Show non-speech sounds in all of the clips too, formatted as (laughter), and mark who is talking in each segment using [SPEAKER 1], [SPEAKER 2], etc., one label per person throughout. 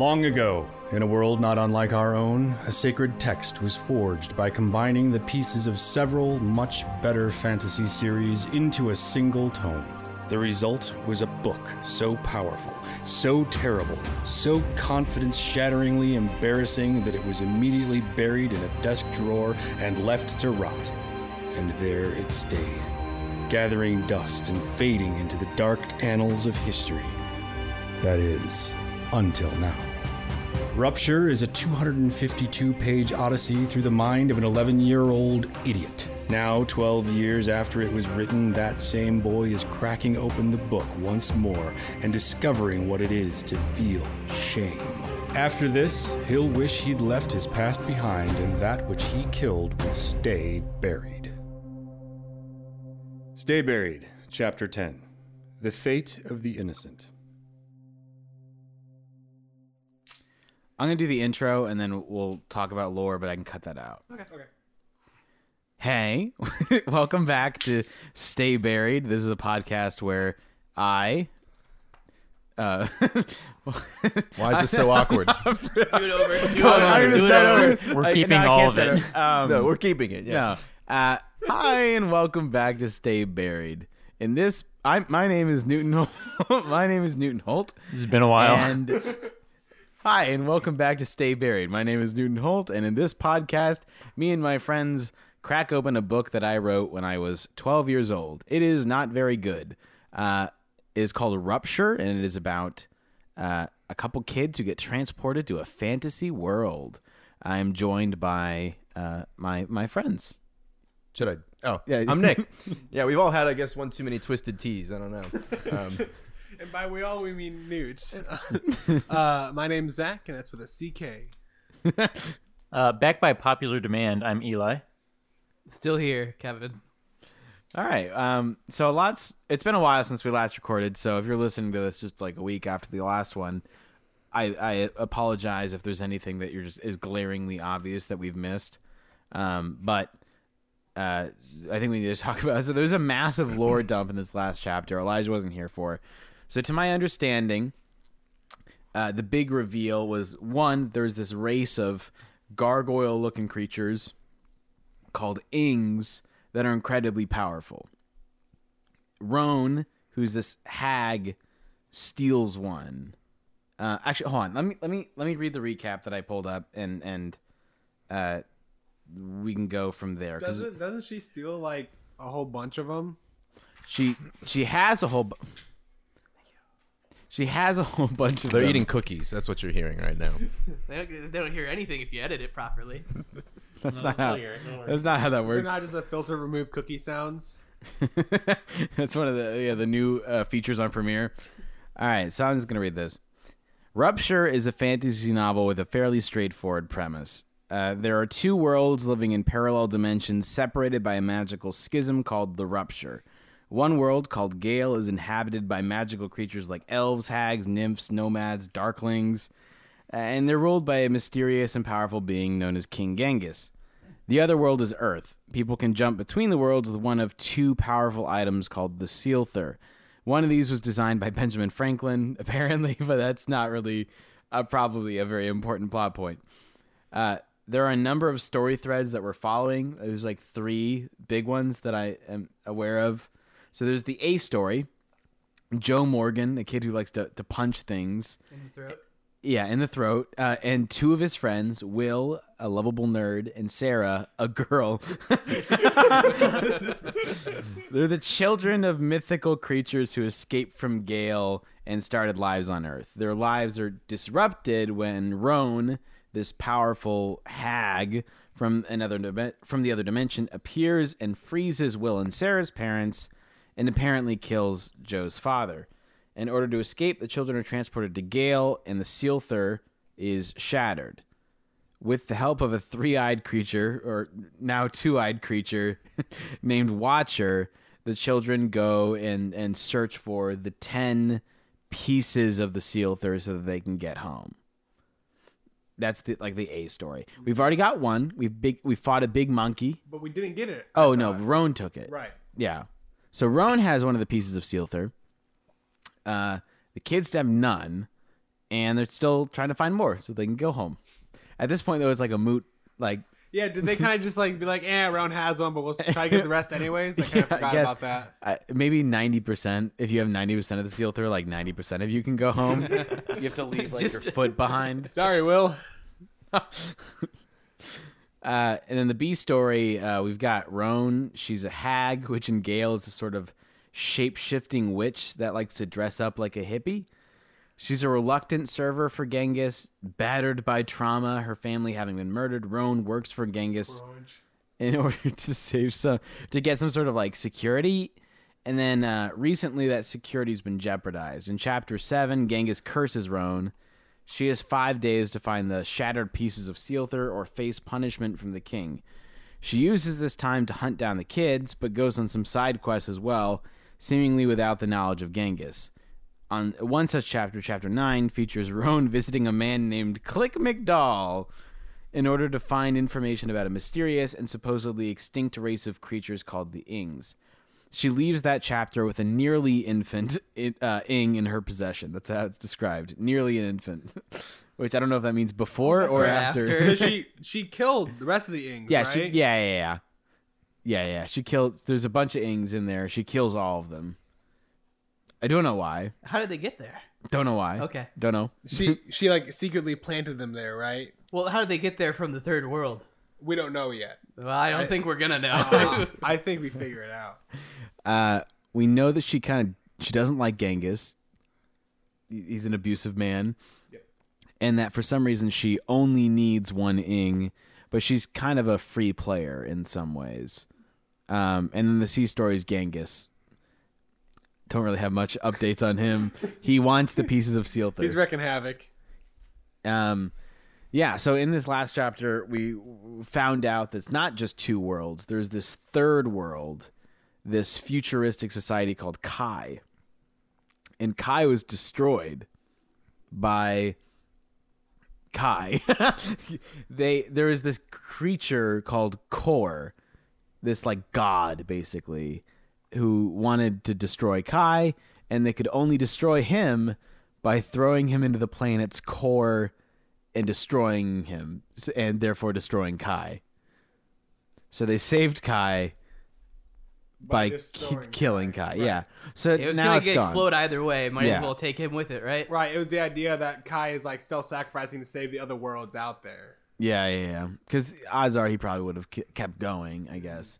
[SPEAKER 1] Long ago, in a world not unlike our own, a sacred text was forged by combining the pieces of several much better fantasy series into a single tome. The result was a book so powerful, so terrible, so confidence shatteringly embarrassing that it was immediately buried in a desk drawer and left to rot. And there it stayed, gathering dust and fading into the dark annals of history. That is, until now. Rupture is a 252 page odyssey through the mind of an 11 year old idiot. Now, 12 years after it was written, that same boy is cracking open the book once more and discovering what it is to feel shame. After this, he'll wish he'd left his past behind and that which he killed would stay buried. Stay Buried, Chapter 10 The Fate of the Innocent.
[SPEAKER 2] I'm gonna do the intro and then we'll talk about lore, but I can cut that out.
[SPEAKER 3] Okay. Okay.
[SPEAKER 2] Hey, (laughs) welcome back to Stay Buried. This is a podcast where I. Uh, (laughs)
[SPEAKER 4] Why is this so awkward? (laughs)
[SPEAKER 3] Do it over. Do it
[SPEAKER 2] I'm
[SPEAKER 3] over.
[SPEAKER 2] gonna
[SPEAKER 3] Do it
[SPEAKER 2] start
[SPEAKER 3] over.
[SPEAKER 2] over.
[SPEAKER 5] We're
[SPEAKER 2] I-
[SPEAKER 5] keeping
[SPEAKER 2] no, I
[SPEAKER 5] all
[SPEAKER 2] can't
[SPEAKER 5] of
[SPEAKER 2] start
[SPEAKER 5] it.
[SPEAKER 2] over. Um,
[SPEAKER 4] no, we're keeping it. Yeah.
[SPEAKER 2] No. Uh, hi and welcome back to Stay Buried. In this, I my name is Newton. Holt. my name is Newton Holt.
[SPEAKER 5] It's been a while.
[SPEAKER 2] And hi and welcome back to Stay Buried. My name is Newton Holt, and in this podcast, me and my friends crack open a book that I wrote when I was 12 years old. It is not very good. Uh, it is called Rupture, and it is about uh, a couple kids who get transported to a fantasy world. I am joined by uh, my my friends.
[SPEAKER 4] Should I? Oh,
[SPEAKER 2] Yeah.
[SPEAKER 4] I'm Nick. (laughs) yeah, we've all had, I guess, one too many twisted teas. I don't know. (laughs) Um,
[SPEAKER 3] And by we all we mean Newt. (laughs) uh, my name's Zack, and that's with a CK. (laughs)
[SPEAKER 5] Uh, back by popular demand, I'm Eli.
[SPEAKER 6] Still here, Kevin.
[SPEAKER 2] All right. Um, so lots. It's been a while since we last recorded. So if you're listening to this just like a week after the last one, I, I apologize if there's anything that you're just is glaringly obvious that we've missed. Um, but uh, I think we need to talk (laughs) about. It. So there's a massive lore dump in this last chapter. Elijah wasn't here for. So to my understanding, uh, the big reveal was one. There's this race of gargoyle-looking creatures called Ings that are incredibly powerful. Roan, who's this hag, steals one. Uh, actually, hold on. Let me let me let me read the recap that I pulled up, and and uh, we can go from there.
[SPEAKER 3] Doesn't doesn't she steal like a whole bunch of them?
[SPEAKER 2] she she has a whole. Bu- she has a whole bunch of.
[SPEAKER 4] they're
[SPEAKER 2] them.
[SPEAKER 4] eating cookies. That's what you're hearing right now. (laughs)
[SPEAKER 6] They don't, they don't hear anything if you edit it properly. (laughs) (laughs)
[SPEAKER 2] That's not how. That's not how that
[SPEAKER 3] Is it
[SPEAKER 2] works.
[SPEAKER 3] not just a filter remove cookie sounds?
[SPEAKER 2] That's one of the yeah the new uh, features on Premiere. All right, so I'm just gonna read this. Rupture is a fantasy novel with a fairly straightforward premise. Uh, there are two worlds living in parallel dimensions separated by a magical schism called the Rupture. One world, called Gale, is inhabited by magical creatures like elves, hags, nymphs, nomads, darklings, and they're ruled by a mysterious and powerful being known as King Genghis. The other world is Earth. People can jump between the worlds with one of two powerful items called the Sealther. One of these was designed by Benjamin Franklin, (laughs) apparently, but that's not really uh, probably a very important plot point. Uh, there are a number of story threads that we're following. There's like three big ones that I am aware of. So there's the A story. Joe Morgan, a kid who likes to, to punch things. Yeah, in the throat. Uh, and two of his friends, Will, a lovable nerd, and Sarah, a girl. (laughs) They're the children of mythical creatures who escaped from Gale and started lives on Earth. Their lives are disrupted when Roan, this powerful hag from another from the other dimension, appears and freezes Will and Sarah's parents, and apparently kills Joe's father. In order to escape, the children are transported to Gale, and the Sealther is shattered. With the help of a three eyed creature, or now two eyed creature, (laughs) named Watcher, the children go and, and search for the 10 pieces of the Sealther so that they can get home. That's the like the A story. We've already got one. We've big we fought a big monkey.
[SPEAKER 3] But we didn't get it.
[SPEAKER 2] Oh no, Roan took it.
[SPEAKER 3] Right.
[SPEAKER 2] Yeah. So Roan has one of the pieces of Sealther. Uh, the kids have none, and they're still trying to find more so they can go home. At this point, though, it's like a moot. Like, (laughs)
[SPEAKER 3] Yeah, did they kind of just like be like, eh, Roan has one, but we'll try to get the rest anyways? I kind of
[SPEAKER 2] I
[SPEAKER 3] forgot
[SPEAKER 2] guess.
[SPEAKER 3] about that.
[SPEAKER 2] uh, maybe ninety percent. If you have ninety percent of the seal through, like ninety percent of you can go (laughs) home. you have to leave like your foot behind.
[SPEAKER 3] Sorry, Will. (laughs)
[SPEAKER 2] Uh, and then the B story, uh, we've got Roan. She's a hag, which in Gale is a sort of shape shifting witch that likes to dress up like a hippie. She's a reluctant server for Genghis, battered by trauma, her family having been murdered. Roan works for Genghis in (laughs) order to save some, to get some sort of like security. And then uh, recently, that security's been jeopardized. In chapter seven, Genghis curses Roan. She has five days to find the shattered pieces of Sealther or face punishment from the king. She uses this time to hunt down the kids, but goes on some side quests as well, seemingly without the knowledge of Genghis. On one such chapter, chapter 9, features Roan (laughs) visiting a man named Click McDowell in order to find information about a mysterious and supposedly extinct race of creatures called the Ings. She leaves that chapter with a nearly infant (laughs) uh, Ing in her possession. That's how it's described. Nearly an infant. (laughs) Which I don't know if that means before or
[SPEAKER 6] Or
[SPEAKER 2] after.
[SPEAKER 6] after.
[SPEAKER 3] Because she (laughs) she killed the rest of the Ings,
[SPEAKER 2] yeah,
[SPEAKER 3] right?
[SPEAKER 2] she, yeah, yeah, yeah. Yeah, yeah. She killed. There's a bunch of Ings in there. She kills all of them. I don't know why.
[SPEAKER 6] How did they get there?
[SPEAKER 2] Don't know why.
[SPEAKER 6] Okay.
[SPEAKER 2] Don't know.
[SPEAKER 3] She she like secretly planted them there, right?
[SPEAKER 6] Well, how did they get there from the third world?
[SPEAKER 3] We don't know yet.
[SPEAKER 6] Well, I don't
[SPEAKER 3] I-
[SPEAKER 6] think we're gonna know.
[SPEAKER 3] Uh, I think we figure it out.
[SPEAKER 2] Uh, we know that she kind of she doesn't like Genghis. He's an abusive man, and that for some reason she only needs one Ing, but she's kind of a free player in some ways. Um, and then the C story is Genghis. Don't really have much updates on him. (laughs) He wants the pieces of Sealther.
[SPEAKER 3] He's wrecking havoc.
[SPEAKER 2] Um, yeah. So in this last chapter, we found out that it's not just two worlds. There's this third world, this futuristic society called Kai, and Kai was destroyed by Kai. (laughs) they there is this creature called Kor, this like god basically, who wanted to destroy Kai, and they could only destroy him by throwing him into the planet's core and destroying him, and therefore destroying Kai. So they saved Kai by, ki- killing Kai. Yeah. So
[SPEAKER 6] it was
[SPEAKER 2] now
[SPEAKER 6] gonna
[SPEAKER 2] it's
[SPEAKER 6] get
[SPEAKER 2] gone.
[SPEAKER 6] explode either way. Might
[SPEAKER 2] Yeah.
[SPEAKER 6] as well take him with it, right?
[SPEAKER 3] Right. It was the idea that Kai is like self-sacrificing to save the other worlds out there.
[SPEAKER 2] Yeah, yeah, yeah. Because odds are he probably would have kept going, I guess.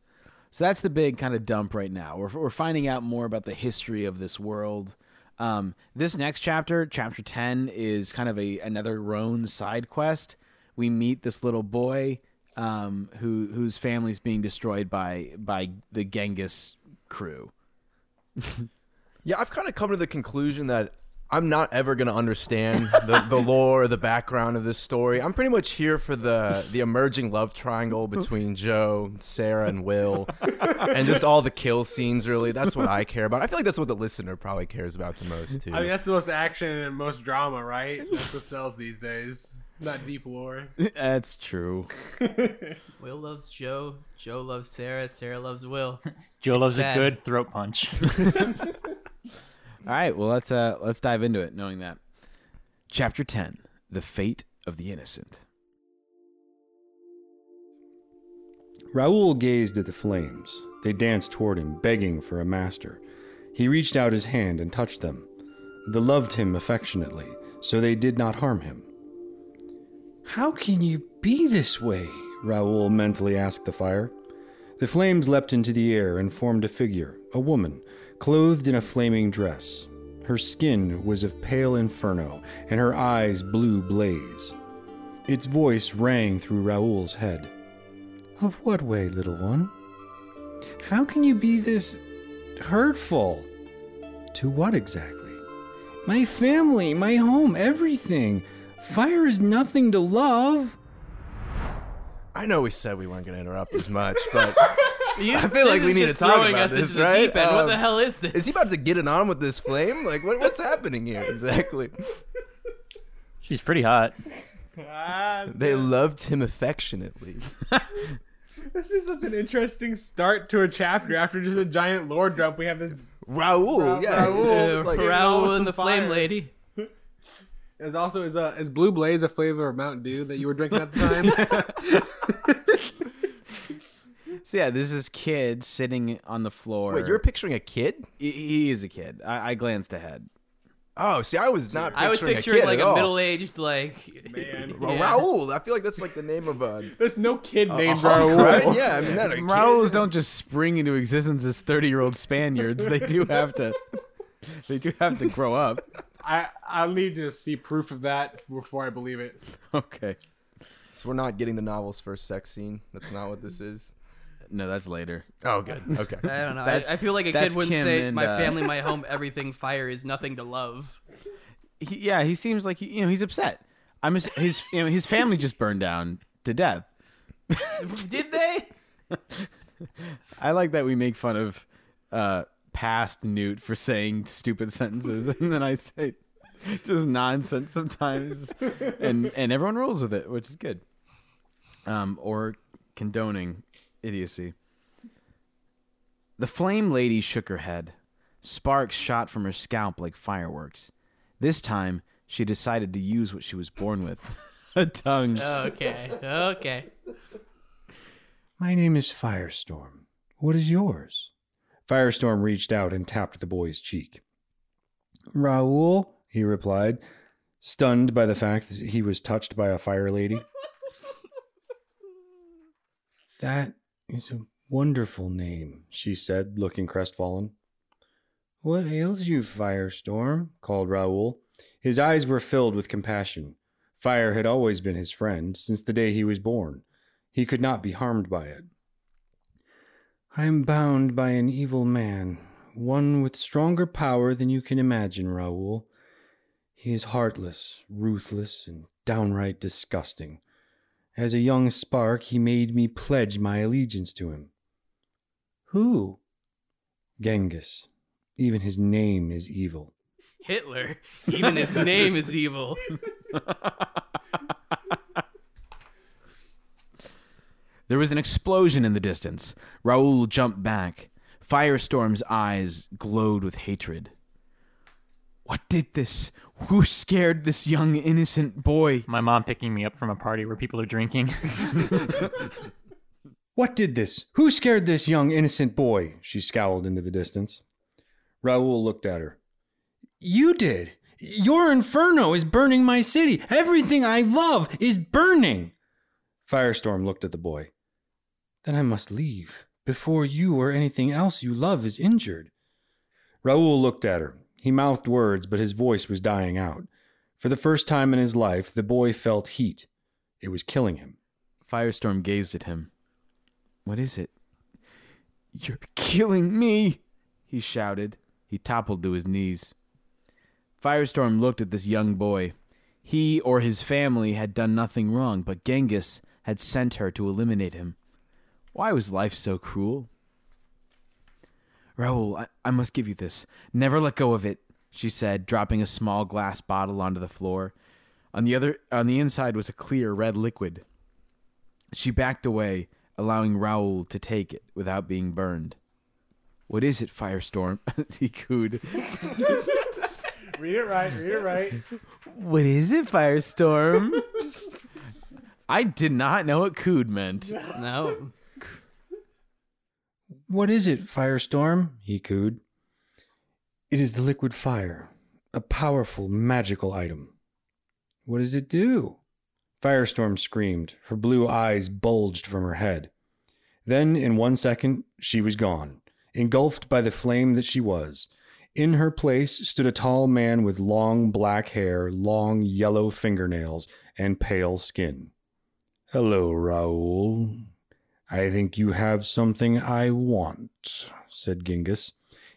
[SPEAKER 2] So that's the big kind of dump right now. We're, we're finding out more about the history of this world. Um, this next chapter, chapter 10, is kind of a another Roan side quest. We meet this little boy um, who whose family's being destroyed by by the Genghis crew. (laughs)
[SPEAKER 4] Yeah, I've kind of come to the conclusion that I'm not ever going to understand the, the (laughs) lore or the background of this story. I'm pretty much here for the the emerging love triangle between Joe, Sarah, and Will, (laughs) and just all the kill scenes. Really, that's what I care about. I feel like that's what the listener probably cares about the most too.
[SPEAKER 3] I mean, that's the most action and most drama, right? That's what sells these days. Not deep lore. (laughs)
[SPEAKER 2] that's true. (laughs)
[SPEAKER 6] Will loves Joe. Joe loves Sarah. Sarah loves Will. (laughs)
[SPEAKER 5] Joe loves
[SPEAKER 6] sad.
[SPEAKER 5] a good throat punch.
[SPEAKER 2] All right, well let's uh let's dive into it knowing that. Chapter 10: The Fate of the Innocent.
[SPEAKER 1] Raoul gazed at the flames. They danced toward him, begging for a master. He reached out his hand and touched them. They loved him affectionately, so they did not harm him. How can you be this way? Raoul mentally asked the fire. The flames leapt into the air and formed a figure, a woman, clothed in a flaming dress. Her skin was of pale inferno, and her eyes blue blaze. Its voice rang through Raoul's head. Of what way, little one? How can you be this hurtful? To what exactly? My family, my home, everything. Fire is nothing to love.
[SPEAKER 4] I know we said we weren't going to interrupt as much, but (laughs)
[SPEAKER 6] You,
[SPEAKER 4] I feel like we need to talk about
[SPEAKER 6] us
[SPEAKER 4] this,
[SPEAKER 6] into the
[SPEAKER 4] right?
[SPEAKER 6] deep end. what
[SPEAKER 4] Um,
[SPEAKER 6] the hell is this?
[SPEAKER 4] is he about to get it on with this flame? Like, what, what's happening here exactly?
[SPEAKER 5] She's pretty hot.
[SPEAKER 3] Ah,
[SPEAKER 4] They loved him affectionately. (laughs)
[SPEAKER 3] this is such an interesting start to a chapter. After just a giant lore dump, we have this.
[SPEAKER 4] Raoul,
[SPEAKER 3] Ra-
[SPEAKER 4] yeah,
[SPEAKER 3] Raoul.
[SPEAKER 4] it's like-
[SPEAKER 3] Raoul.
[SPEAKER 6] Raoul and the
[SPEAKER 3] some
[SPEAKER 6] Flame. Lady.
[SPEAKER 3] Is also is uh, is Blue Blaze a flavor of Mountain Dew that you were drinking at the time? (laughs)
[SPEAKER 2] So yeah, there's this kid sitting on the floor.
[SPEAKER 4] Wait, you're picturing a kid?
[SPEAKER 2] he, he is a kid. I, I glanced ahead.
[SPEAKER 4] Oh, see, I was not.
[SPEAKER 6] I was
[SPEAKER 4] picturing
[SPEAKER 6] picturing
[SPEAKER 4] a kid
[SPEAKER 6] like a middle-aged like
[SPEAKER 3] Man. (laughs)
[SPEAKER 4] Well,
[SPEAKER 6] Yeah.
[SPEAKER 4] Raoul. I feel like that's like the name of a. (laughs)
[SPEAKER 3] There's no kid
[SPEAKER 4] a
[SPEAKER 3] named
[SPEAKER 4] hunk,
[SPEAKER 3] Raoul.
[SPEAKER 4] right? Yeah, I mean that. a kid.
[SPEAKER 2] Raoul's don't just spring into existence as 30 year old Spaniards. They do have to. They do have to grow up.
[SPEAKER 3] I I'll need to see proof of that before I believe it. (laughs)
[SPEAKER 2] Okay.
[SPEAKER 4] So we're not getting the novel's first sex scene. That's not what this is.
[SPEAKER 2] No, that's later.
[SPEAKER 4] Oh, good. (laughs) Okay.
[SPEAKER 6] I don't know. I,
[SPEAKER 2] That's-
[SPEAKER 6] I feel like a
[SPEAKER 2] that's
[SPEAKER 6] kid wouldn't
[SPEAKER 2] Kim
[SPEAKER 6] say,
[SPEAKER 2] and,
[SPEAKER 6] "My
[SPEAKER 2] uh,
[SPEAKER 6] family, my (laughs) home, everything. Fire is nothing to love."
[SPEAKER 2] He, yeah, he seems like he, you know he's upset. I'm his, his you know his family just burned down to death.
[SPEAKER 6] Did they?
[SPEAKER 2] I like that we make fun of uh, past Newt for saying stupid sentences, (laughs) and then I say just nonsense sometimes, and and everyone rolls with it, which is good. Um, or condoning idiocy. The flame lady shook her head. Sparks shot from her scalp like fireworks. This time, she decided to use what she was born with (laughs) a tongue.
[SPEAKER 6] Okay. Okay.
[SPEAKER 1] My name is Firestorm. What is yours? Firestorm reached out and tapped the boy's cheek. Raoul, he replied, stunned by the fact that he was touched by a fire lady. (laughs) that is a wonderful name, she said, looking crestfallen. What ails you, Firestorm? called Raoul. His eyes were filled with compassion. Fire had always been his friend since the day he was born. He could not be harmed by it. I am bound by an evil man, one with stronger power than you can imagine, Raoul. He is heartless, ruthless, and downright disgusting. As a young spark, he made me pledge my allegiance to him. Who? Genghis. Even his name is evil.
[SPEAKER 6] Hitler. Even his name is evil. (laughs)
[SPEAKER 2] There was an explosion in the distance. Raoul jumped back. Firestorm's eyes glowed with hatred. What did this? Who scared this young innocent boy?
[SPEAKER 5] My mom picking me up from a party where people are drinking. (laughs)
[SPEAKER 1] What did this? Who scared this young innocent boy? She scowled into the distance. Raoul looked at her. You did. Your inferno is burning my city. Everything I love is burning. Firestorm looked at the boy. Then I must leave before you or anything else you love is injured. Raoul looked at her. He mouthed words, but his voice was dying out. For the first time in his life, the boy felt heat. It was killing him.
[SPEAKER 2] Firestorm gazed at him. What is it? You're killing me, he shouted. He toppled to his knees. Firestorm looked at this young boy. He or his family had done nothing wrong, but Genghis had sent her to eliminate him. Why was life so cruel? Raoul, I, I must give you this. Never let go of it, she said, dropping a small glass bottle onto the floor. On the other on the inside was a clear red liquid. She backed away, allowing Raoul to take it without being burned. What is it, Firestorm? (laughs) he cooed. (laughs)
[SPEAKER 3] Read it right. Read it right.
[SPEAKER 2] What is it, Firestorm? (laughs) I did not know what cooed meant.
[SPEAKER 6] No.
[SPEAKER 1] What is it, Firestorm? he cooed. It is the liquid fire, a powerful magical item. What does it do? Firestorm screamed. Her blue eyes bulged from her head. Then, in one second, she was gone, engulfed by the flame that she was. In her place stood a tall man with long black hair, long yellow fingernails, and pale skin. Hello, Raoul. I think you have something I want, said Genghis,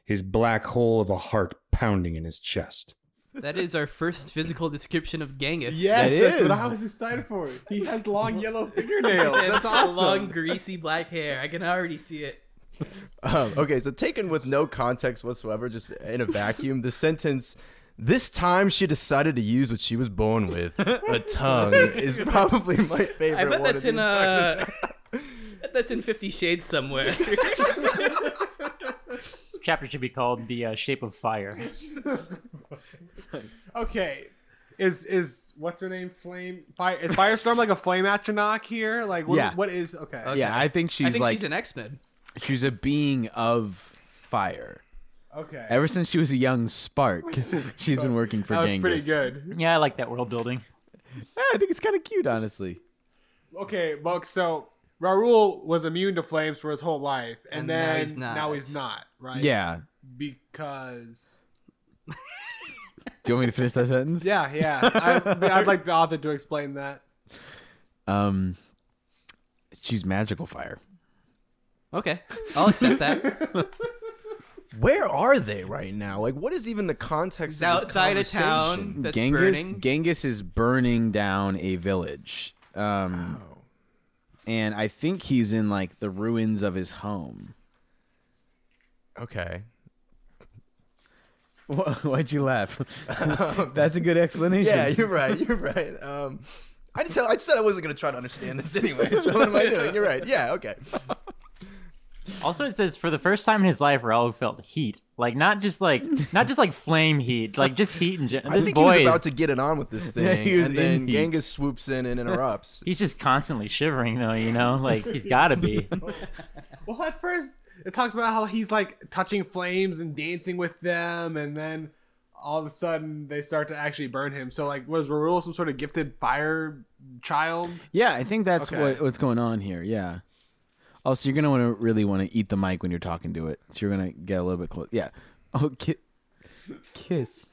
[SPEAKER 1] his black hole of a heart pounding in his chest.
[SPEAKER 6] That is our first physical description of Genghis.
[SPEAKER 3] Yes,
[SPEAKER 2] That
[SPEAKER 3] that's
[SPEAKER 2] is.
[SPEAKER 3] what I was excited for. He has (laughs) long yellow fingernails.
[SPEAKER 6] And
[SPEAKER 3] That's awesome.
[SPEAKER 6] Long, greasy black hair. I can already see it.
[SPEAKER 4] Um, okay, so taken with no context whatsoever, just in a vacuum, the sentence. This time she decided to use what she was born with, a (laughs) tongue, is (laughs) probably my favorite
[SPEAKER 6] I bet
[SPEAKER 4] one
[SPEAKER 6] that's
[SPEAKER 4] of
[SPEAKER 6] in
[SPEAKER 4] the entire-
[SPEAKER 6] I bet that's in Fifty Shades somewhere. (laughs)
[SPEAKER 5] this chapter should be called "The uh, Shape of Fire." (laughs)
[SPEAKER 3] Okay. is is what's her name? Flame Fire is Firestorm like a flame atronach here? Like what,
[SPEAKER 2] Yeah.
[SPEAKER 3] what is okay.
[SPEAKER 6] Okay.
[SPEAKER 2] Yeah, I think she's
[SPEAKER 6] I think
[SPEAKER 2] like
[SPEAKER 6] she's an X Men.
[SPEAKER 2] she's a being of fire.
[SPEAKER 3] Okay.
[SPEAKER 2] Ever since she was a young spark, (laughs) she's been working for
[SPEAKER 3] that was
[SPEAKER 2] Genghis.
[SPEAKER 3] pretty good.
[SPEAKER 5] Yeah, I like that world building.
[SPEAKER 2] Yeah, I think it's kind of cute, honestly.
[SPEAKER 3] Okay, well, so Raoul was immune to flames for his whole life, and,
[SPEAKER 6] And
[SPEAKER 3] then
[SPEAKER 6] now he's not.
[SPEAKER 3] now he's not, right?
[SPEAKER 2] Yeah.
[SPEAKER 3] Because
[SPEAKER 2] Do you want me to finish that sentence?
[SPEAKER 3] yeah, yeah. I, I'd like the author to explain that.
[SPEAKER 2] Um, she's magical fire.
[SPEAKER 6] Okay, I'll accept that. (laughs)
[SPEAKER 4] Where are they right now? Like, what is even the context
[SPEAKER 6] He's
[SPEAKER 4] of this
[SPEAKER 6] outside of town. That's
[SPEAKER 2] Genghis
[SPEAKER 6] burning.
[SPEAKER 2] Genghis is burning down a village. Um, and I think he's in like the ruins of his home.
[SPEAKER 4] Okay. (laughs)
[SPEAKER 2] Wh- Why'd you laugh? (laughs) That's a good explanation.
[SPEAKER 4] Yeah, you're right. You're right. Um, I didn't tell. I said I wasn't gonna try to understand this anyway. So what am I doing? You're right. Yeah. Okay.
[SPEAKER 5] Also, it says for the first time in his life, Raoul felt heat. Like not just like not just like flame heat, like just heat and. general.
[SPEAKER 4] I
[SPEAKER 5] This
[SPEAKER 4] think
[SPEAKER 5] boy,
[SPEAKER 4] he was about to get it on with this (laughs)
[SPEAKER 2] Yeah,
[SPEAKER 4] thing,
[SPEAKER 2] he was
[SPEAKER 4] and then
[SPEAKER 2] heat.
[SPEAKER 4] Genghis swoops in and interrupts. (laughs)
[SPEAKER 5] he's just constantly shivering though. You know, like he's got to be. (laughs)
[SPEAKER 3] Well, at first it talks about how he's like touching flames and dancing with them, and then all of a sudden they start to actually burn him. So, like, was Raoul some sort of gifted fire child?
[SPEAKER 2] Yeah, I think that's
[SPEAKER 3] Okay.
[SPEAKER 2] what, what's going on here. Yeah. Also, you're gonna want to really want to eat the mic when you're talking to it, so you're gonna get a little bit close. Yeah. Oh, ki- kiss.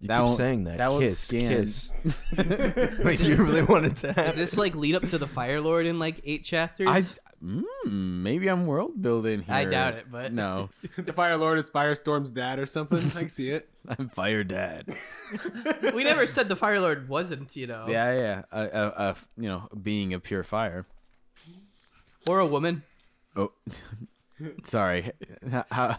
[SPEAKER 4] You
[SPEAKER 2] That
[SPEAKER 4] keep
[SPEAKER 2] won't-
[SPEAKER 4] saying that.
[SPEAKER 2] that won't
[SPEAKER 4] kiss,
[SPEAKER 2] scan.
[SPEAKER 4] kiss. (laughs) Wait, you really wanted to
[SPEAKER 6] Does
[SPEAKER 4] have
[SPEAKER 6] this like lead up to the Fire Lord in like eight chapters?
[SPEAKER 2] I mm, maybe I'm world building here.
[SPEAKER 6] I doubt it, but-
[SPEAKER 2] no, (laughs)
[SPEAKER 3] the Fire Lord is Firestorm's dad or something. I can see it. (laughs)
[SPEAKER 2] I'm fire dad.
[SPEAKER 6] we never said the Fire Lord wasn't, you know,
[SPEAKER 2] Yeah, yeah, a, a, a you know a being of pure fire.
[SPEAKER 6] Or a woman.
[SPEAKER 2] Oh, (laughs) sorry. How- how-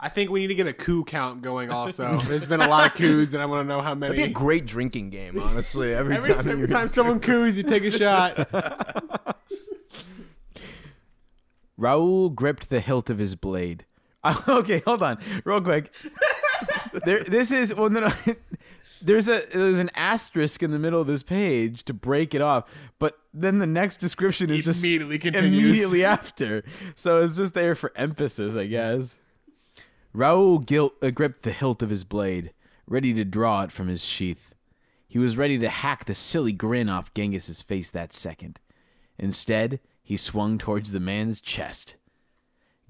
[SPEAKER 3] I think we need to get a coup count going. Also, there's been a lot of coups, and I want to know how many.
[SPEAKER 4] That'd be a great drinking game, honestly. (laughs) Every,
[SPEAKER 3] Every,
[SPEAKER 4] time,
[SPEAKER 3] every time someone coups, you take a shot. (laughs)
[SPEAKER 2] Raoul gripped the hilt of his blade. okay, hold on, real quick. there, this is well, no, no. There's a there's an asterisk in the middle of this page to break it off, but then the next description is just
[SPEAKER 3] Immediately continues.
[SPEAKER 2] immediately after. So it's just there for emphasis, I guess. Raoul gil- uh, gripped the hilt of his blade, ready to draw it from his sheath. He was ready to hack the silly grin off Genghis's face that second. Instead, he swung towards the man's chest.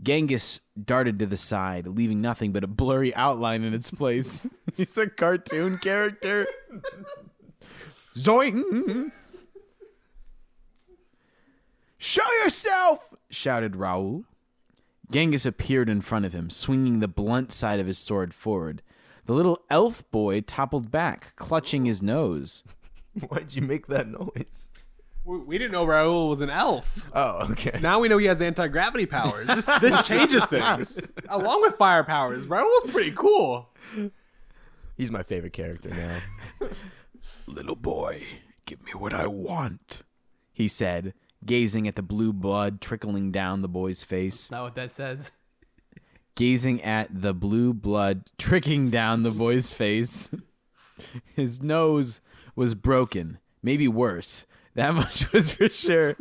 [SPEAKER 2] Genghis darted to the side, leaving nothing but a blurry outline in its place. (laughs) He's a cartoon character. (laughs) Zoing! Show yourself! shouted Raoul. Genghis appeared in front of him, swinging the blunt side of his sword forward. The little elf boy toppled back, clutching his nose. (laughs)
[SPEAKER 4] Why'd you make that noise?
[SPEAKER 3] we, we didn't know Raoul was an elf.
[SPEAKER 4] Oh, okay.
[SPEAKER 3] Now we know he has anti gravity powers. This this (laughs) changes (laughs) things. Along with fire powers, Raoul's pretty cool.
[SPEAKER 4] He's my favorite character now.
[SPEAKER 2] Little boy, give me what I want, he said, gazing at the blue blood trickling down the boy's face.
[SPEAKER 6] Not what that says.
[SPEAKER 2] Gazing at the blue blood trickling down the boy's face. His nose was broken, maybe worse. That (laughs) much was for sure.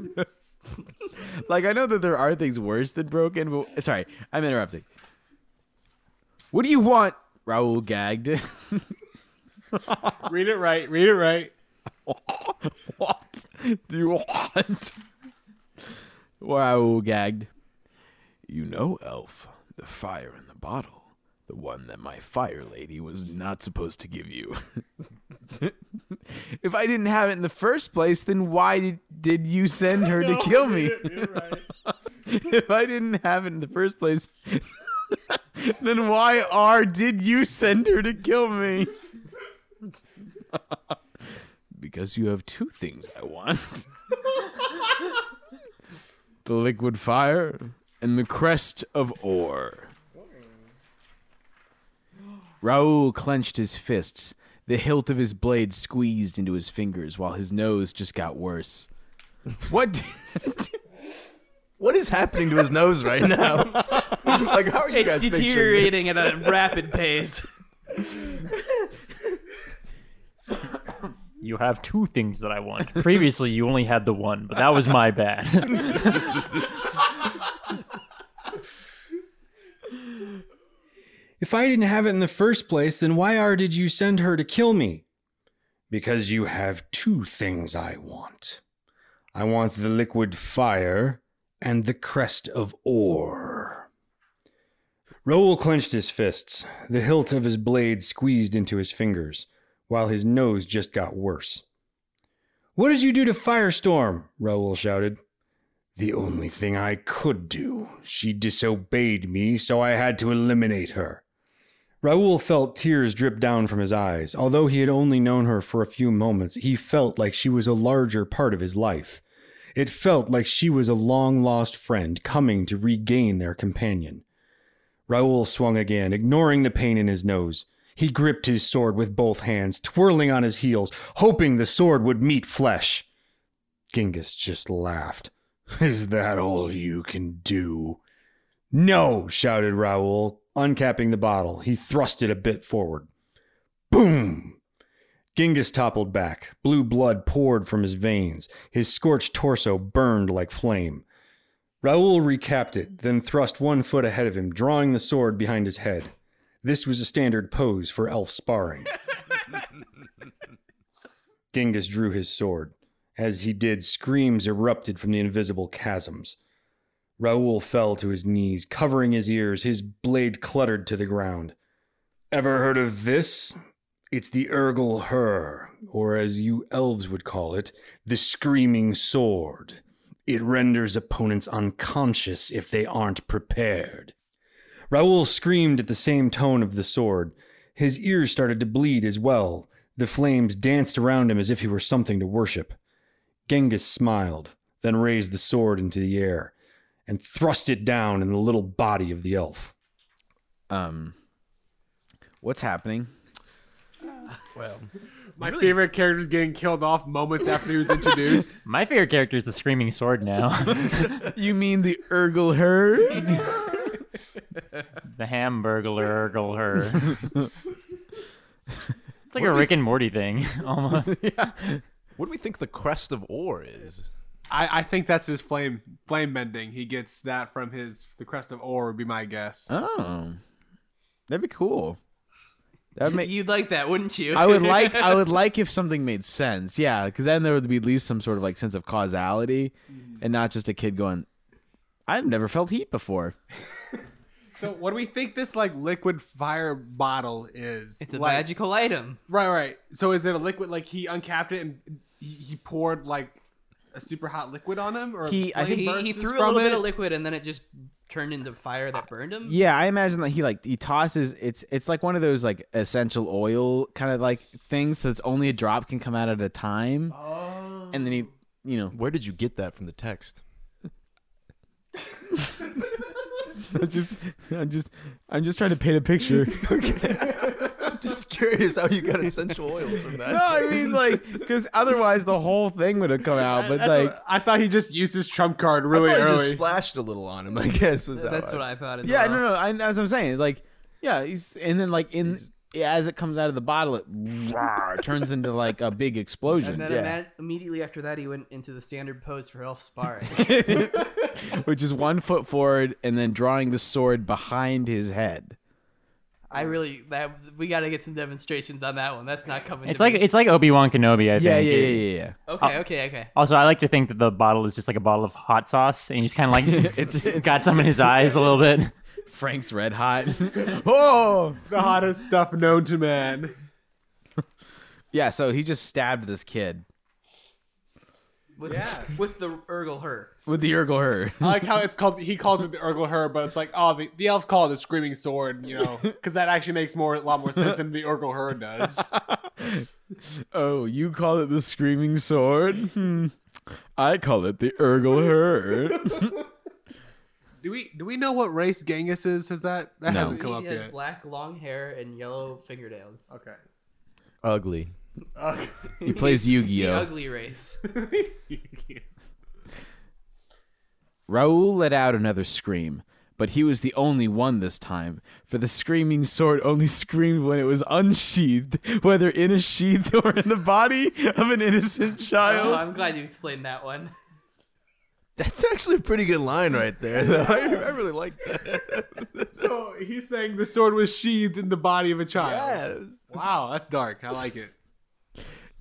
[SPEAKER 2] like I know that there are things worse than broken, but sorry, I'm interrupting. What do you want? Raoul gagged. (laughs)
[SPEAKER 3] Read it right. Read it right.
[SPEAKER 2] What do you want? Raoul gagged. You know, Elf, the fire in the bottle. The one that my fire lady was not supposed to give you. if I didn't have it in the first place, then why did, did you send her to (laughs) kill me? (laughs) if I didn't have it in the first place, (laughs) then why are did you send her to kill me? Because you have two things I want. (laughs) the liquid fire and the crest of ore. Raoul clenched his fists. The hilt of his blade squeezed into his fingers while his nose just got worse. What? (laughs)
[SPEAKER 4] What is happening to his nose right now? (laughs) like, how are you
[SPEAKER 6] It's
[SPEAKER 4] guys
[SPEAKER 6] deteriorating at a rapid pace.
[SPEAKER 5] You have two things that I want. Previously, you only had the one, but that was my bad.
[SPEAKER 1] If I didn't have it in the first place, then why are did you send her to kill me? Because you have two things I want. I want the liquid fire and the crest of ore. Raoul clenched his fists, the hilt of his blade squeezed into his fingers, while his nose just got worse. What did you do to Firestorm? Raoul shouted. The only thing I could do. She disobeyed me, so I had to eliminate her. Raoul felt tears drip down from his eyes. Although he had only known her for a few moments, he felt like she was a larger part of his life. It felt like she was a long lost friend coming to regain their companion. Raoul swung again, ignoring the pain in his nose. He gripped his sword with both hands, twirling on his heels, hoping the sword would meet flesh. Genghis just laughed. (laughs) Is that all you can do? No, shouted Raoul, uncapping the bottle. He thrust it a bit forward. Boom! Genghis toppled back. Blue blood poured from his veins. His scorched torso burned like flame. Raoul recapped it, then thrust one foot ahead of him, drawing the sword behind his head. This was a standard pose for elf sparring. (laughs) Genghis drew his sword. As he did, screams erupted from the invisible chasms. Raoul fell to his knees, covering his ears, his blade cluttered to the ground. Ever heard of this? It's the Urgle Her, or as you elves would call it, the Screaming Sword. It renders opponents unconscious if they aren't prepared. Raoul screamed at the same tone of the sword. His ears started to bleed as well. The flames danced around him as if he were something to worship. Genghis smiled, then raised the sword into the air and thrust it down in the little body of the elf.
[SPEAKER 2] Um, what's happening?
[SPEAKER 4] Well, (laughs)
[SPEAKER 3] My favorite character is getting killed off moments after he was introduced. (laughs)
[SPEAKER 5] My favorite character is the Screaming Sword now. (laughs)
[SPEAKER 2] You mean the Urgle her?
[SPEAKER 5] The Hamburglar Urgle her. (laughs) It's like a Rick and Morty thing, (laughs) almost. yeah.
[SPEAKER 4] what do we think the crest of ore is?
[SPEAKER 3] I, I think that's his flame flame bending. He gets that from his the crest of ore would be my guess.
[SPEAKER 2] Oh, that'd be cool. That would make.
[SPEAKER 6] You'd like that, wouldn't you?
[SPEAKER 2] I would like. I would (laughs) like if something made sense. Yeah, because then there would be at least some sort of like sense of causality, mm-hmm. and not just a kid going, "I've never felt heat before."
[SPEAKER 3] So what do we think this like liquid fire bottle is?
[SPEAKER 6] It's a
[SPEAKER 3] like,
[SPEAKER 6] magical item.
[SPEAKER 3] Right, right. So is it a liquid like he uncapped it and he, he poured like a super hot liquid on him or
[SPEAKER 2] He- I think-
[SPEAKER 6] He, he threw a
[SPEAKER 3] from
[SPEAKER 6] little bit of liquid and then it just turned into fire that burned him.
[SPEAKER 2] Yeah, I imagine that he like he tosses. It's it's like one of those like essential oil kind of like things. So it's only a drop can come out at a time,
[SPEAKER 3] Oh.
[SPEAKER 2] and then he, you know,
[SPEAKER 4] Where did you get that from the text? (laughs) (laughs)
[SPEAKER 2] I'm just, I'm just, I'm just trying to paint a picture. (laughs) Okay.
[SPEAKER 4] I'm just curious how you got essential oils from that.
[SPEAKER 2] no, I mean like because otherwise the whole thing would have come out. But
[SPEAKER 3] That's
[SPEAKER 2] like,
[SPEAKER 3] what- I thought he just used his trump card
[SPEAKER 4] I
[SPEAKER 3] really
[SPEAKER 4] thought it
[SPEAKER 3] early.
[SPEAKER 4] just splashed a little on him. I guess was how
[SPEAKER 6] That's
[SPEAKER 4] I-
[SPEAKER 6] what I thought as
[SPEAKER 2] yeah,
[SPEAKER 6] well.
[SPEAKER 2] no, no, I, that's what I'm saying. Like, yeah, he's and then like in as it comes out of the bottle, it rawr, turns into like a big explosion,
[SPEAKER 6] And then
[SPEAKER 2] yeah.
[SPEAKER 6] ima- immediately after that, he went into the standard pose for elf sparring. (laughs)
[SPEAKER 2] which is one foot forward and then drawing the sword behind his head.
[SPEAKER 6] I really that we got to get some demonstrations on that one. That's not coming.
[SPEAKER 5] It's
[SPEAKER 6] to
[SPEAKER 5] like
[SPEAKER 6] me.
[SPEAKER 5] it's like Obi Wan Kenobi. I think.
[SPEAKER 2] Yeah, yeah, yeah, yeah, yeah.
[SPEAKER 6] okay, uh, okay, okay.
[SPEAKER 5] Also, I like to think that the bottle is just like a bottle of hot sauce, and he's kind of like (laughs)
[SPEAKER 2] It's, it's
[SPEAKER 5] got some in his eyes a little bit.
[SPEAKER 2] Frank's red hot. (laughs) (laughs) oh,
[SPEAKER 3] the hottest stuff known to man. (laughs)
[SPEAKER 2] yeah. So he just stabbed this kid
[SPEAKER 6] With,
[SPEAKER 3] Yeah.
[SPEAKER 6] with the Urgle her.
[SPEAKER 2] with the Urgle her.
[SPEAKER 3] I like how it's called. He calls it the Urgle Her, but it's like, oh, the, the elves call it the Screaming Sword, you know, because that actually makes more a lot more sense than the Urgle Her does.
[SPEAKER 2] oh, you call it the screaming sword? Hmm. I call it the Urgle her.
[SPEAKER 3] Do we do we know what race Genghis is? Has that that
[SPEAKER 2] No.
[SPEAKER 3] hasn't come
[SPEAKER 6] He
[SPEAKER 3] up
[SPEAKER 6] has
[SPEAKER 3] yet?
[SPEAKER 6] black long hair and yellow fingernails.
[SPEAKER 3] Okay.
[SPEAKER 4] Ugly.
[SPEAKER 2] he plays (laughs) Yu-Gi-Oh.
[SPEAKER 6] ugly race. (laughs)
[SPEAKER 2] Raoul let out another scream, But he was the only one this time, for the screaming sword only screamed when it was unsheathed, whether in a sheath (laughs) or in the body of an innocent
[SPEAKER 6] Oh,
[SPEAKER 2] child.
[SPEAKER 6] I'm glad you explained that one.
[SPEAKER 4] That's actually a pretty good line right there. Though. I, I really like that. (laughs)
[SPEAKER 3] So he's saying the sword was sheathed in the body of a child.
[SPEAKER 4] Yes.
[SPEAKER 3] Wow, that's dark. I like it.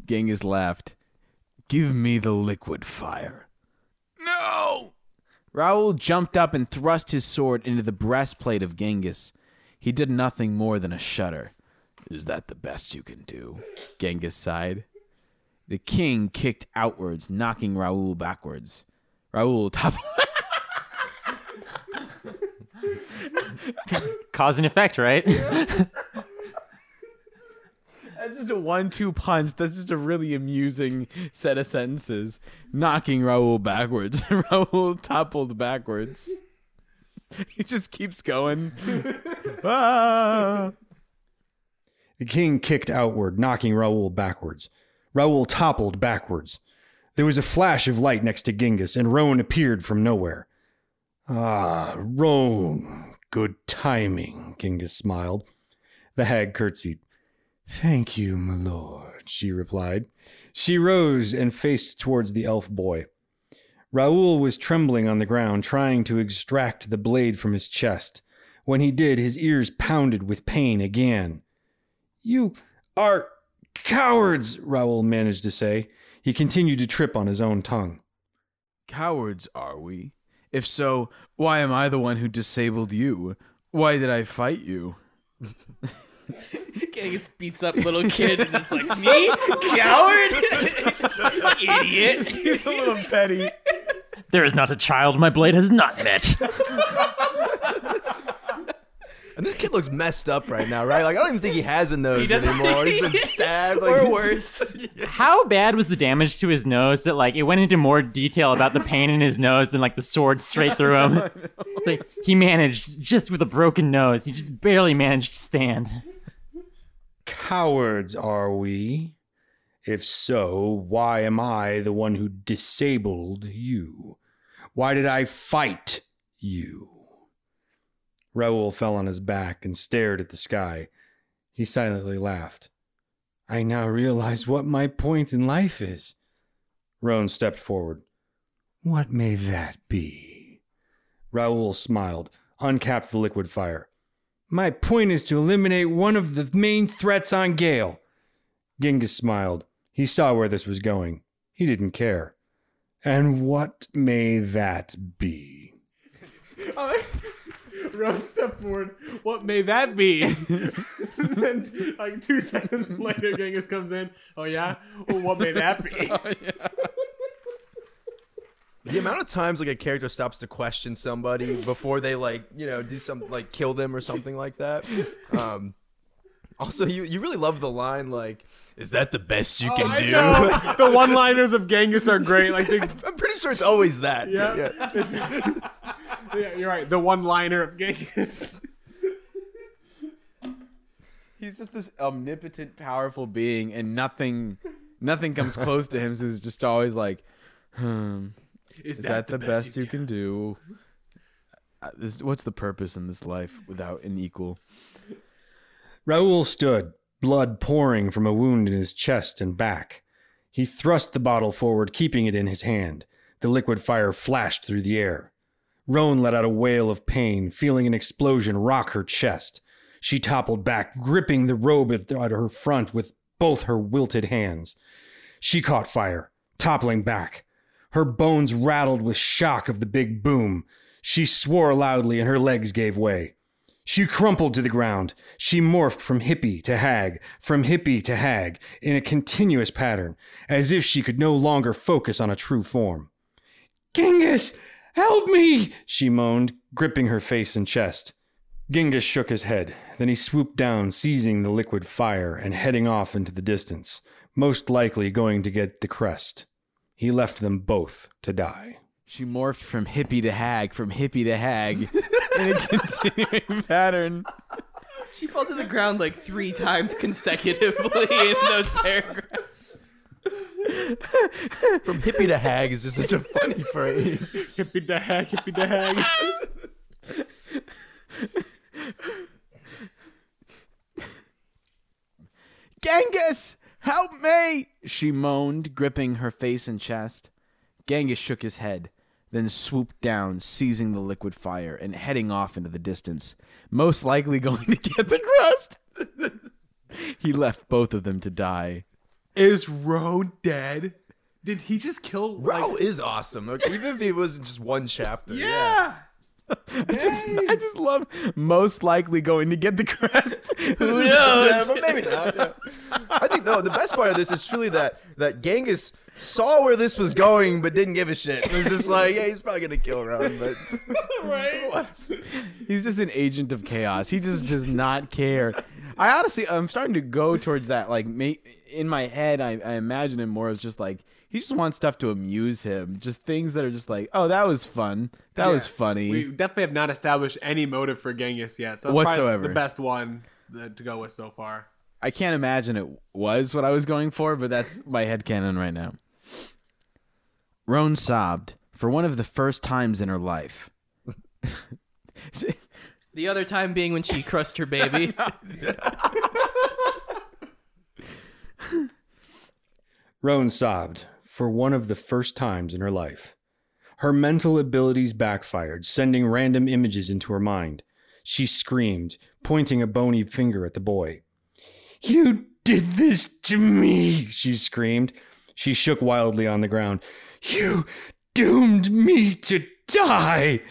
[SPEAKER 2] Genghis laughed. Give me the liquid fire. No! Raoul jumped up and thrust his sword into the breastplate of Genghis. He did nothing more than a shudder. Is that the best you can do? Genghis sighed. The king kicked outwards, knocking Raoul backwards. Raoul top. (laughs)
[SPEAKER 5] Cause and effect, right? (laughs)
[SPEAKER 2] That's just a one-two punch. That's just a really amusing set of sentences. Knocking Raoul backwards. (laughs) Raoul toppled backwards. He just keeps going. Ah.
[SPEAKER 1] The king kicked outward, knocking Raoul backwards. Raoul toppled backwards. There was a flash of light next to Genghis, and Roan appeared from nowhere. Ah, Roan. Good timing, Genghis smiled. The hag curtsied. Thank you, my lord, she replied. She rose and faced towards the elf boy. Raoul was trembling on the ground, trying to extract the blade from his chest. When he did, his ears pounded with pain again. You are cowards, Raoul managed to say. He continued to trip on his own tongue.
[SPEAKER 2] Cowards are we? If so, why am I the one who disabled you? Why did I fight you? (laughs)
[SPEAKER 6] Genghis beats up little kid and it's like, (laughs) me? Coward? (laughs) Idiot.
[SPEAKER 2] He's a little petty.
[SPEAKER 5] there is not a child my blade has not met.
[SPEAKER 4] And this kid looks messed up right now, right? Like I don't even think he has a nose
[SPEAKER 6] doesn't-
[SPEAKER 4] anymore. He's (laughs) been stabbed. Like,
[SPEAKER 6] Or
[SPEAKER 4] he's
[SPEAKER 6] worse.
[SPEAKER 4] just- (laughs)
[SPEAKER 5] How bad was the damage to his nose that like it went into more detail about the pain in his nose than like the sword straight through him? (laughs) It's like he managed just with a broken nose. He just barely managed to stand.
[SPEAKER 1] Cowards are we? If so, why am I the one who disabled you? Why did I fight you? Raoul fell on his back and stared at the sky. He silently laughed. I now realize what my point in life is. Roan stepped forward. What may that be? Raoul smiled, uncapped the liquid fire. My point is to eliminate one of the main threats on Gale. Genghis smiled. He saw where this was going. He didn't care. And what may that be? (laughs)
[SPEAKER 3] Rose step forward. What may that be? and (laughs) then, like two seconds later, Genghis comes in. Oh yeah. Well, what may that be? (laughs)
[SPEAKER 4] the amount of times like a character stops to question somebody before they like you know do some like kill them or something like that. Um, also, you you really love the line like, "Is that the best you can
[SPEAKER 3] I
[SPEAKER 4] do?"
[SPEAKER 3] know. (laughs) the one-liners of Genghis are great. Like they, (laughs)
[SPEAKER 4] I'm pretty sure it's always that.
[SPEAKER 3] yeah,
[SPEAKER 4] yeah. (laughs)
[SPEAKER 3] It's- yeah, you're right. The one-liner of Genghis.
[SPEAKER 2] He's just this omnipotent, powerful being, and nothing, nothing comes close to him. So he's just always like, hmm, is, that, the best, you can do? Uh, this, what's the purpose in this life without an equal?
[SPEAKER 1] Raoul stood, blood pouring from a wound in his chest and back. He thrust the bottle forward, keeping it in his hand. The liquid fire flashed through the air. Roan let out a wail of pain, feeling an explosion rock her chest. She toppled back, gripping the robe at her front with both her wilted hands. She caught fire, toppling back. Her bones rattled with shock of the big boom. She swore loudly and her legs gave way. She crumpled to the ground. She morphed from hippie to hag, from hippie to hag, in a continuous pattern, as if she could no longer focus on a true form. Genghis, help me! she moaned, gripping her face and chest. Genghis shook his head. Then he swooped down, seizing the liquid fire and heading off into the distance, most likely going to get the crest. He left them both to die.
[SPEAKER 2] She morphed from hippie to hag, from hippie to hag, in a (laughs) continuing pattern.
[SPEAKER 6] She fell to the ground like three times consecutively in those paragraphs.
[SPEAKER 4] From hippie to hag is just such a funny phrase.
[SPEAKER 3] hippie to hag, hippie to hag.
[SPEAKER 2] Genghis, help me! She moaned, gripping her face and chest. Genghis shook his head, then swooped down, seizing the liquid fire and heading off into the distance, most likely (laughs) going to get the crust. (laughs) he left both of them to die.
[SPEAKER 3] Is Roan dead? Did he just kill?
[SPEAKER 4] Raoul
[SPEAKER 3] Like,
[SPEAKER 4] is awesome. Like, even if he was just one chapter.
[SPEAKER 3] yeah.
[SPEAKER 2] I just, I just love most likely going to get the crest. (laughs) Who (laughs)
[SPEAKER 4] Yeah,
[SPEAKER 2] knows?
[SPEAKER 4] but (laughs) maybe not. yeah. I think no. The best part of this is truly that that Genghis saw where this was going, but didn't give a shit. It was just like, yeah, he's probably gonna kill Ron, but
[SPEAKER 3] Right.
[SPEAKER 2] He's just an agent of chaos. He just does not care. I honestly, I'm starting to go towards that. Like, ma- in my head, I, I imagine him more as just like he just wants stuff to amuse him, just things that are just like, oh, that was fun, that was funny.
[SPEAKER 3] We definitely have not established any motive for Genghis yet. So that's
[SPEAKER 2] Whatsoever.
[SPEAKER 3] the best one that- to go with so far.
[SPEAKER 2] I can't imagine it was what I was going for, but that's (laughs) my head headcanon right now. Roan sobbed for one of the first times in her life. (laughs)
[SPEAKER 6] The other time being when she crushed her baby. (laughs)
[SPEAKER 1] Roan sobbed for one of the first times in her life. Her mental abilities backfired, sending random images into her mind. She screamed, pointing a bony finger at the boy. You did this to me, she screamed. She shook wildly on the ground. You doomed me to die.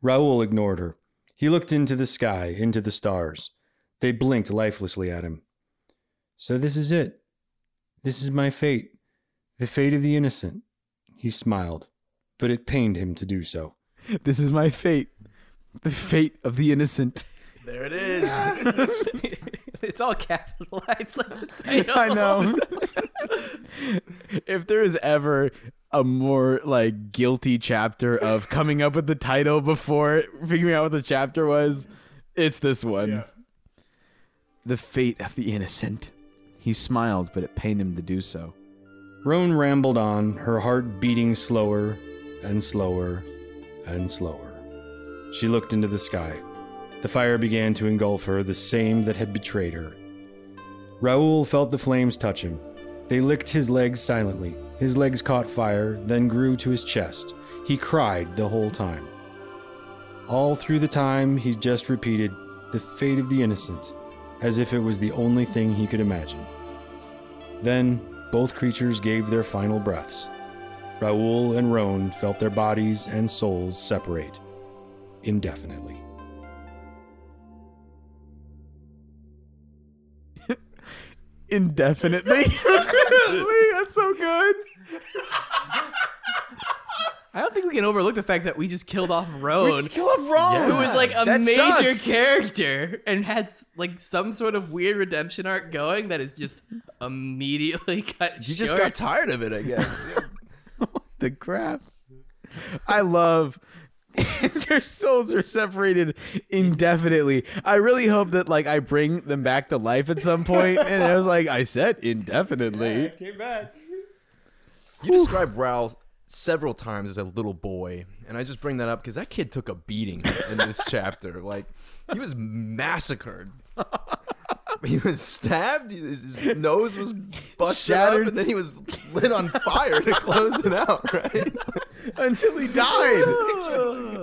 [SPEAKER 1] Raoul ignored her. He looked into the sky, into the stars. They blinked lifelessly at him. So this is it. This is my fate, the fate of the innocent. He smiled, but it pained him to do so. (laughs)
[SPEAKER 2] This is my fate, the fate of the innocent.
[SPEAKER 4] there it is. (laughs)
[SPEAKER 6] it's all capitalized. Like the.
[SPEAKER 2] I know. if there is ever a more like guilty chapter of coming up with the title before figuring out what the chapter was, it's this one. The fate of the innocent. He smiled, but it pained him to do so.
[SPEAKER 1] Roan rambled on, her heart beating slower and slower and slower. She looked into the sky. The fire began to engulf her, the same that had betrayed her. Raoul felt the flames touch him. They licked his legs silently. His legs caught fire, then grew to his chest. He cried the whole time. All through the time, he just repeated, The fate of the innocent, as if it was the only thing he could imagine. Then both creatures gave their final breaths. Raoul and Roan felt their bodies and souls separate indefinitely. (laughs)
[SPEAKER 2] Indefinitely. (laughs) That's so good. (laughs)
[SPEAKER 6] I don't think we can overlook the fact that we just killed off Roan.
[SPEAKER 2] Kill off Roan.
[SPEAKER 6] who was like a
[SPEAKER 4] That
[SPEAKER 6] major
[SPEAKER 4] sucks.
[SPEAKER 6] character and had s- like some sort of weird redemption arc going that is just immediately (laughs) cut
[SPEAKER 4] He just
[SPEAKER 6] short.
[SPEAKER 4] got tired of it, I guess. (laughs)
[SPEAKER 2] the crap. I love (laughs) their souls are separated indefinitely. I really hope that like I bring them back to life at some point. And I was like, I said indefinitely.
[SPEAKER 3] Came back.
[SPEAKER 4] You described Raoul several times as a little boy, and I just bring that up because that kid took a beating in this (laughs) chapter. Like he was massacred. He was stabbed. His his nose was busted
[SPEAKER 2] Shattered.
[SPEAKER 4] up, and then he was lit on fire to close it out. Right?
[SPEAKER 2] Until he died.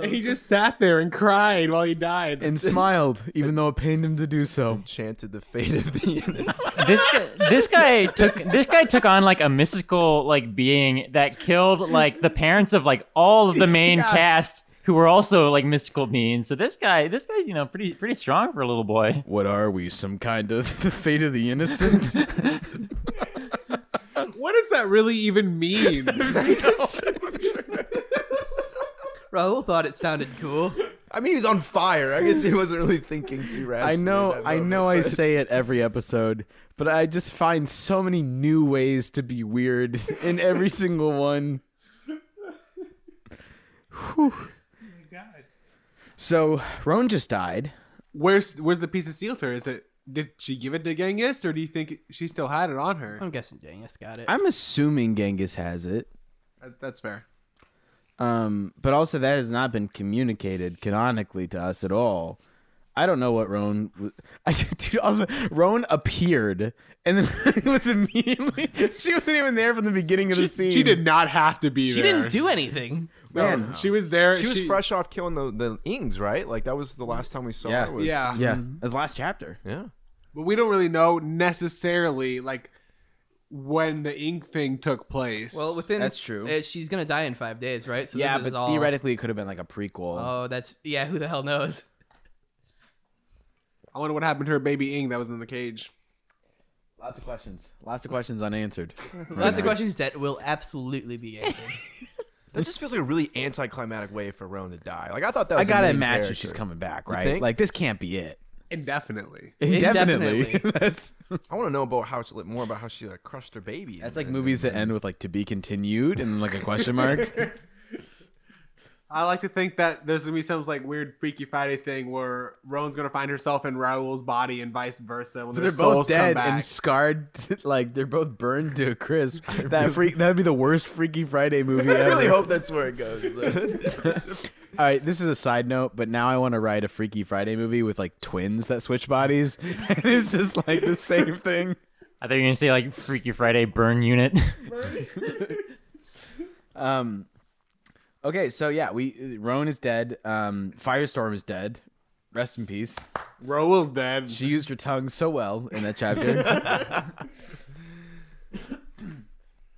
[SPEAKER 3] And he just sat there and cried while he died.
[SPEAKER 2] and smiled, even though it pained him to do so.
[SPEAKER 4] Chanted the fate of the innocent.
[SPEAKER 5] this guy, this guy took this guy took on like a mystical like being that killed like the parents of like all of the main
[SPEAKER 2] Yeah.
[SPEAKER 5] cast who were also like mystical beings. So this guy, this guy's you know pretty pretty strong for a little boy.
[SPEAKER 2] What are we? Some kind of (laughs) the fate of the innocent? (laughs)
[SPEAKER 3] what does that really even mean? (laughs)
[SPEAKER 6] Raoul thought it sounded cool.
[SPEAKER 4] I mean, he's on fire. I guess he wasn't really thinking too rationally.
[SPEAKER 2] I know,
[SPEAKER 4] at
[SPEAKER 2] I
[SPEAKER 4] moment,
[SPEAKER 2] know, I say it every episode, but I just find so many new ways to be weird in every single one. Whew. So Roan just died.
[SPEAKER 3] Where's where's the piece of steel to her? Is it did she give it to Genghis or do you think she still had it on her?
[SPEAKER 6] I'm guessing Genghis got it.
[SPEAKER 2] I'm assuming Genghis has it,
[SPEAKER 3] That- That's fair.
[SPEAKER 2] um, but also that has not been communicated canonically to us at all. I don't know what Roan. Was, (laughs) I dude, also Roan appeared and then (laughs) it was immediately. (laughs) She wasn't even there from the beginning of
[SPEAKER 3] She,
[SPEAKER 2] the scene.
[SPEAKER 3] she did not have to be
[SPEAKER 6] She
[SPEAKER 3] there.
[SPEAKER 6] didn't do anything.
[SPEAKER 3] Man, she was there.
[SPEAKER 4] She was fresh off killing the the Ings, right? Like that was the last time we saw
[SPEAKER 2] Yeah.
[SPEAKER 4] her. was-
[SPEAKER 3] Yeah,
[SPEAKER 2] Yeah, as last chapter.
[SPEAKER 4] yeah.
[SPEAKER 3] but we don't really know necessarily like when the Ing thing took place.
[SPEAKER 6] Well, within
[SPEAKER 2] That's true.
[SPEAKER 6] uh, she's gonna die in five days, right? So
[SPEAKER 2] yeah,
[SPEAKER 6] this is
[SPEAKER 2] but
[SPEAKER 6] all,
[SPEAKER 2] theoretically, it could have been like a prequel.
[SPEAKER 6] Oh, that's yeah. Who the hell knows?
[SPEAKER 3] I wonder what happened to her baby Ing that was in the cage.
[SPEAKER 2] Lots of questions. Lots of questions unanswered.
[SPEAKER 6] Lots of questions that will absolutely be answered. (laughs)
[SPEAKER 4] That just feels like a really anticlimactic way for Roan to die. Like I thought that
[SPEAKER 2] I
[SPEAKER 4] was. a
[SPEAKER 2] gotta
[SPEAKER 4] main
[SPEAKER 2] imagine
[SPEAKER 4] character.
[SPEAKER 2] she's coming back,
[SPEAKER 4] You
[SPEAKER 2] right?
[SPEAKER 4] think?
[SPEAKER 2] Like this can't be it.
[SPEAKER 3] Indefinitely.
[SPEAKER 2] Indefinitely.
[SPEAKER 6] Indefinitely. (laughs)
[SPEAKER 2] that's
[SPEAKER 4] I want to know about how she, more about how she like crushed her baby.
[SPEAKER 2] that's
[SPEAKER 4] and-
[SPEAKER 2] like
[SPEAKER 4] and-
[SPEAKER 2] movies that end with like to be continued and like a question mark. (laughs)
[SPEAKER 3] I like to think that there's gonna be some like weird Freaky Friday thing where Roan's gonna find herself in Raoul's body and vice versa when
[SPEAKER 2] they're
[SPEAKER 3] their
[SPEAKER 2] both
[SPEAKER 3] souls come
[SPEAKER 2] dead
[SPEAKER 3] back.
[SPEAKER 2] and scarred. (laughs) Like they're both burned to a crisp. (laughs) That freak. That'd be the worst Freaky Friday movie
[SPEAKER 4] I
[SPEAKER 2] ever.
[SPEAKER 4] really hope that's where it goes. (laughs)
[SPEAKER 2] All right, this is a side note, but now I want to write a Freaky Friday movie with like twins that switch bodies, and it's just like the same thing.
[SPEAKER 5] I thought you were gonna say like Freaky Friday burn unit.
[SPEAKER 2] Um, okay, so yeah, we Roan is dead. Um, Firestorm is dead. Rest in peace.
[SPEAKER 3] Raoul's dead.
[SPEAKER 2] She used her tongue so well in that chapter. (laughs)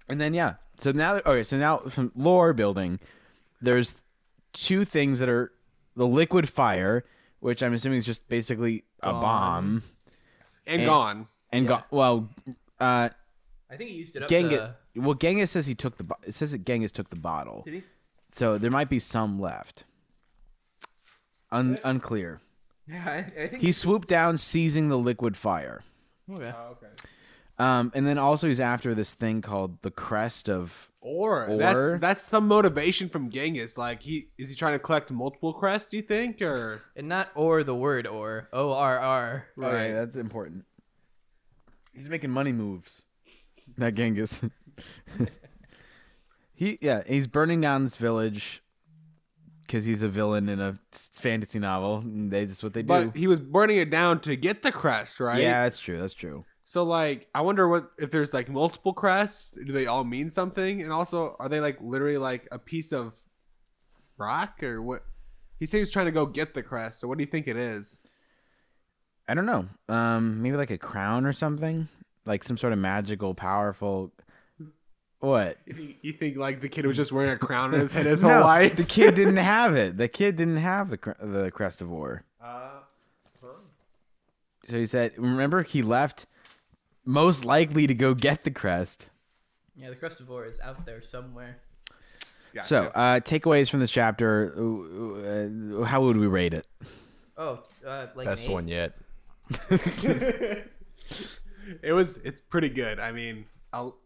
[SPEAKER 2] and then yeah, so now okay, so now from lore building, there's two things that are the liquid fire, which I'm assuming is just basically a
[SPEAKER 6] Gone.
[SPEAKER 2] bomb,
[SPEAKER 3] and
[SPEAKER 2] and-
[SPEAKER 3] gone.
[SPEAKER 2] and gone. well, uh,
[SPEAKER 6] I think he used it up.
[SPEAKER 2] Genghis.
[SPEAKER 6] to-
[SPEAKER 2] Well, Genghis says he took the. bo- It says that Genghis took the bottle.
[SPEAKER 6] Did he?
[SPEAKER 2] So there might be some left. Un- unclear.
[SPEAKER 6] Yeah, I, I think
[SPEAKER 2] He swooped down, seizing the liquid fire.
[SPEAKER 6] Okay.
[SPEAKER 3] okay.
[SPEAKER 2] Um, and then also he's after this thing called the crest of.
[SPEAKER 3] Or,
[SPEAKER 2] Or-
[SPEAKER 3] that's that's some motivation from Genghis. Like he is he trying to collect multiple crests? Do you think or
[SPEAKER 6] And not or the word or O R R.
[SPEAKER 2] Okay, that's important. He's making money moves. That Genghis. (laughs) he yeah, he's burning down this village because he's a villain in a fantasy novel. And they just what they do.
[SPEAKER 3] But he was burning it down to get the crest, right?
[SPEAKER 2] Yeah, that's true. That's true.
[SPEAKER 3] So like, I wonder what if there's like multiple crests. Do they all mean something? And also, are they like literally like a piece of rock or what? He said he was trying to go get the crest. So what do you think it is?
[SPEAKER 2] I don't know. Um, maybe like a crown or something, like some sort of magical, powerful. What?
[SPEAKER 3] You think, like the kid was just wearing a crown on his head his (laughs)
[SPEAKER 2] No,
[SPEAKER 3] whole life?
[SPEAKER 2] the kid didn't (laughs) have it. The kid didn't have the cre- the crest of war.
[SPEAKER 3] Uh, huh?
[SPEAKER 2] So he said, remember, he left most likely to go get the crest.
[SPEAKER 6] Yeah, the crest of war is out there somewhere.
[SPEAKER 2] So, uh, takeaways from this chapter. uh, uh, how would we rate it?
[SPEAKER 6] Oh, uh, like
[SPEAKER 4] Best one yet. (laughs)
[SPEAKER 3] it was. It's pretty good. I mean, I'll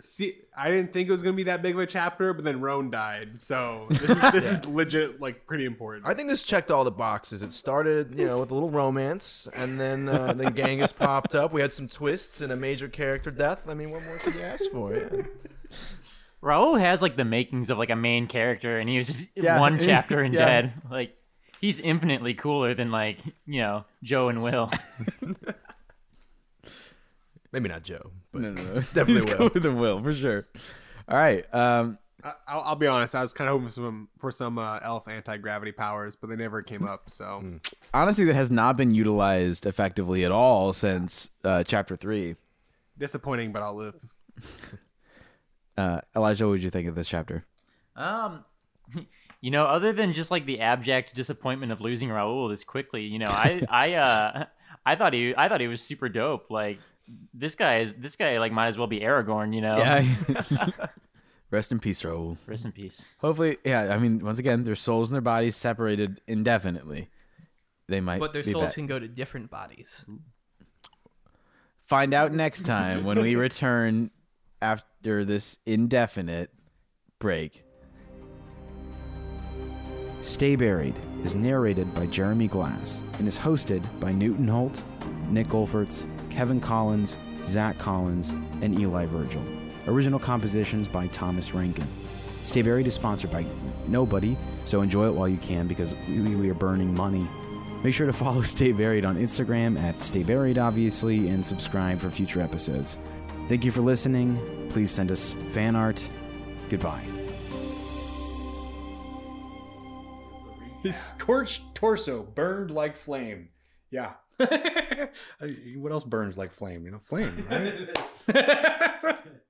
[SPEAKER 3] see. I didn't think it was gonna be that big of a chapter, but then Roan died, so (laughs) this is, this is legit, like pretty important.
[SPEAKER 4] I think this checked all the boxes. It started, you know, with a little romance, and then uh, (laughs) then Genghis popped up. We had some twists and a major character death. I mean, what more could you ask for? Yeah. (laughs)
[SPEAKER 5] Raoul has like the makings of like a main character, and he was just
[SPEAKER 2] Yeah.
[SPEAKER 5] one chapter and
[SPEAKER 2] Yeah.
[SPEAKER 5] dead. Like he's infinitely cooler than like you know Joe and Will.
[SPEAKER 4] Maybe not Joe, but
[SPEAKER 2] No, no, no. (laughs) (laughs)
[SPEAKER 4] Definitely
[SPEAKER 2] He's
[SPEAKER 4] will.
[SPEAKER 2] going with the will for sure. All right. Um,
[SPEAKER 3] I, I'll, I'll be honest. I was kind of hoping for some for some uh, elf anti gravity powers, but they never came up. So
[SPEAKER 2] honestly, that has not been utilized effectively at all since uh, chapter three.
[SPEAKER 3] disappointing, but I'll live. (laughs)
[SPEAKER 2] Uh, Elijah, what would you think of this chapter?
[SPEAKER 5] Um, you know, other than just like the abject disappointment of losing Raoul this quickly, you know, I I uh I thought he I thought he was super dope. Like this guy is this guy like might as well be Aragorn. You know. Yeah. (laughs) (laughs)
[SPEAKER 2] Rest in peace, Raoul.
[SPEAKER 5] Rest in peace.
[SPEAKER 2] Hopefully, yeah. I mean, once again, their souls and their bodies separated indefinitely. They might,
[SPEAKER 6] But their
[SPEAKER 2] be
[SPEAKER 6] souls
[SPEAKER 2] back.
[SPEAKER 6] can go to different bodies.
[SPEAKER 2] Find out next time when we (laughs) return after this indefinite break. Stay Buried is narrated by Jeremy Glass and is hosted by Newton Holt, Nick Olferts, Kevin Collins, Zack Collins, and Eli Virgil. Original compositions by Thomas Rankin. Stay Buried is sponsored by nobody, so enjoy it while you can because we, we are burning money Make sure to follow (laughs) Stay Buried on Instagram at Stay Buried, obviously, and subscribe for future episodes. Thank you for listening. Please send us fan art. Goodbye.
[SPEAKER 1] His scorched torso burned like flame. Yeah. (laughs) what else burns like flame? You know, flame, right? (laughs) (laughs)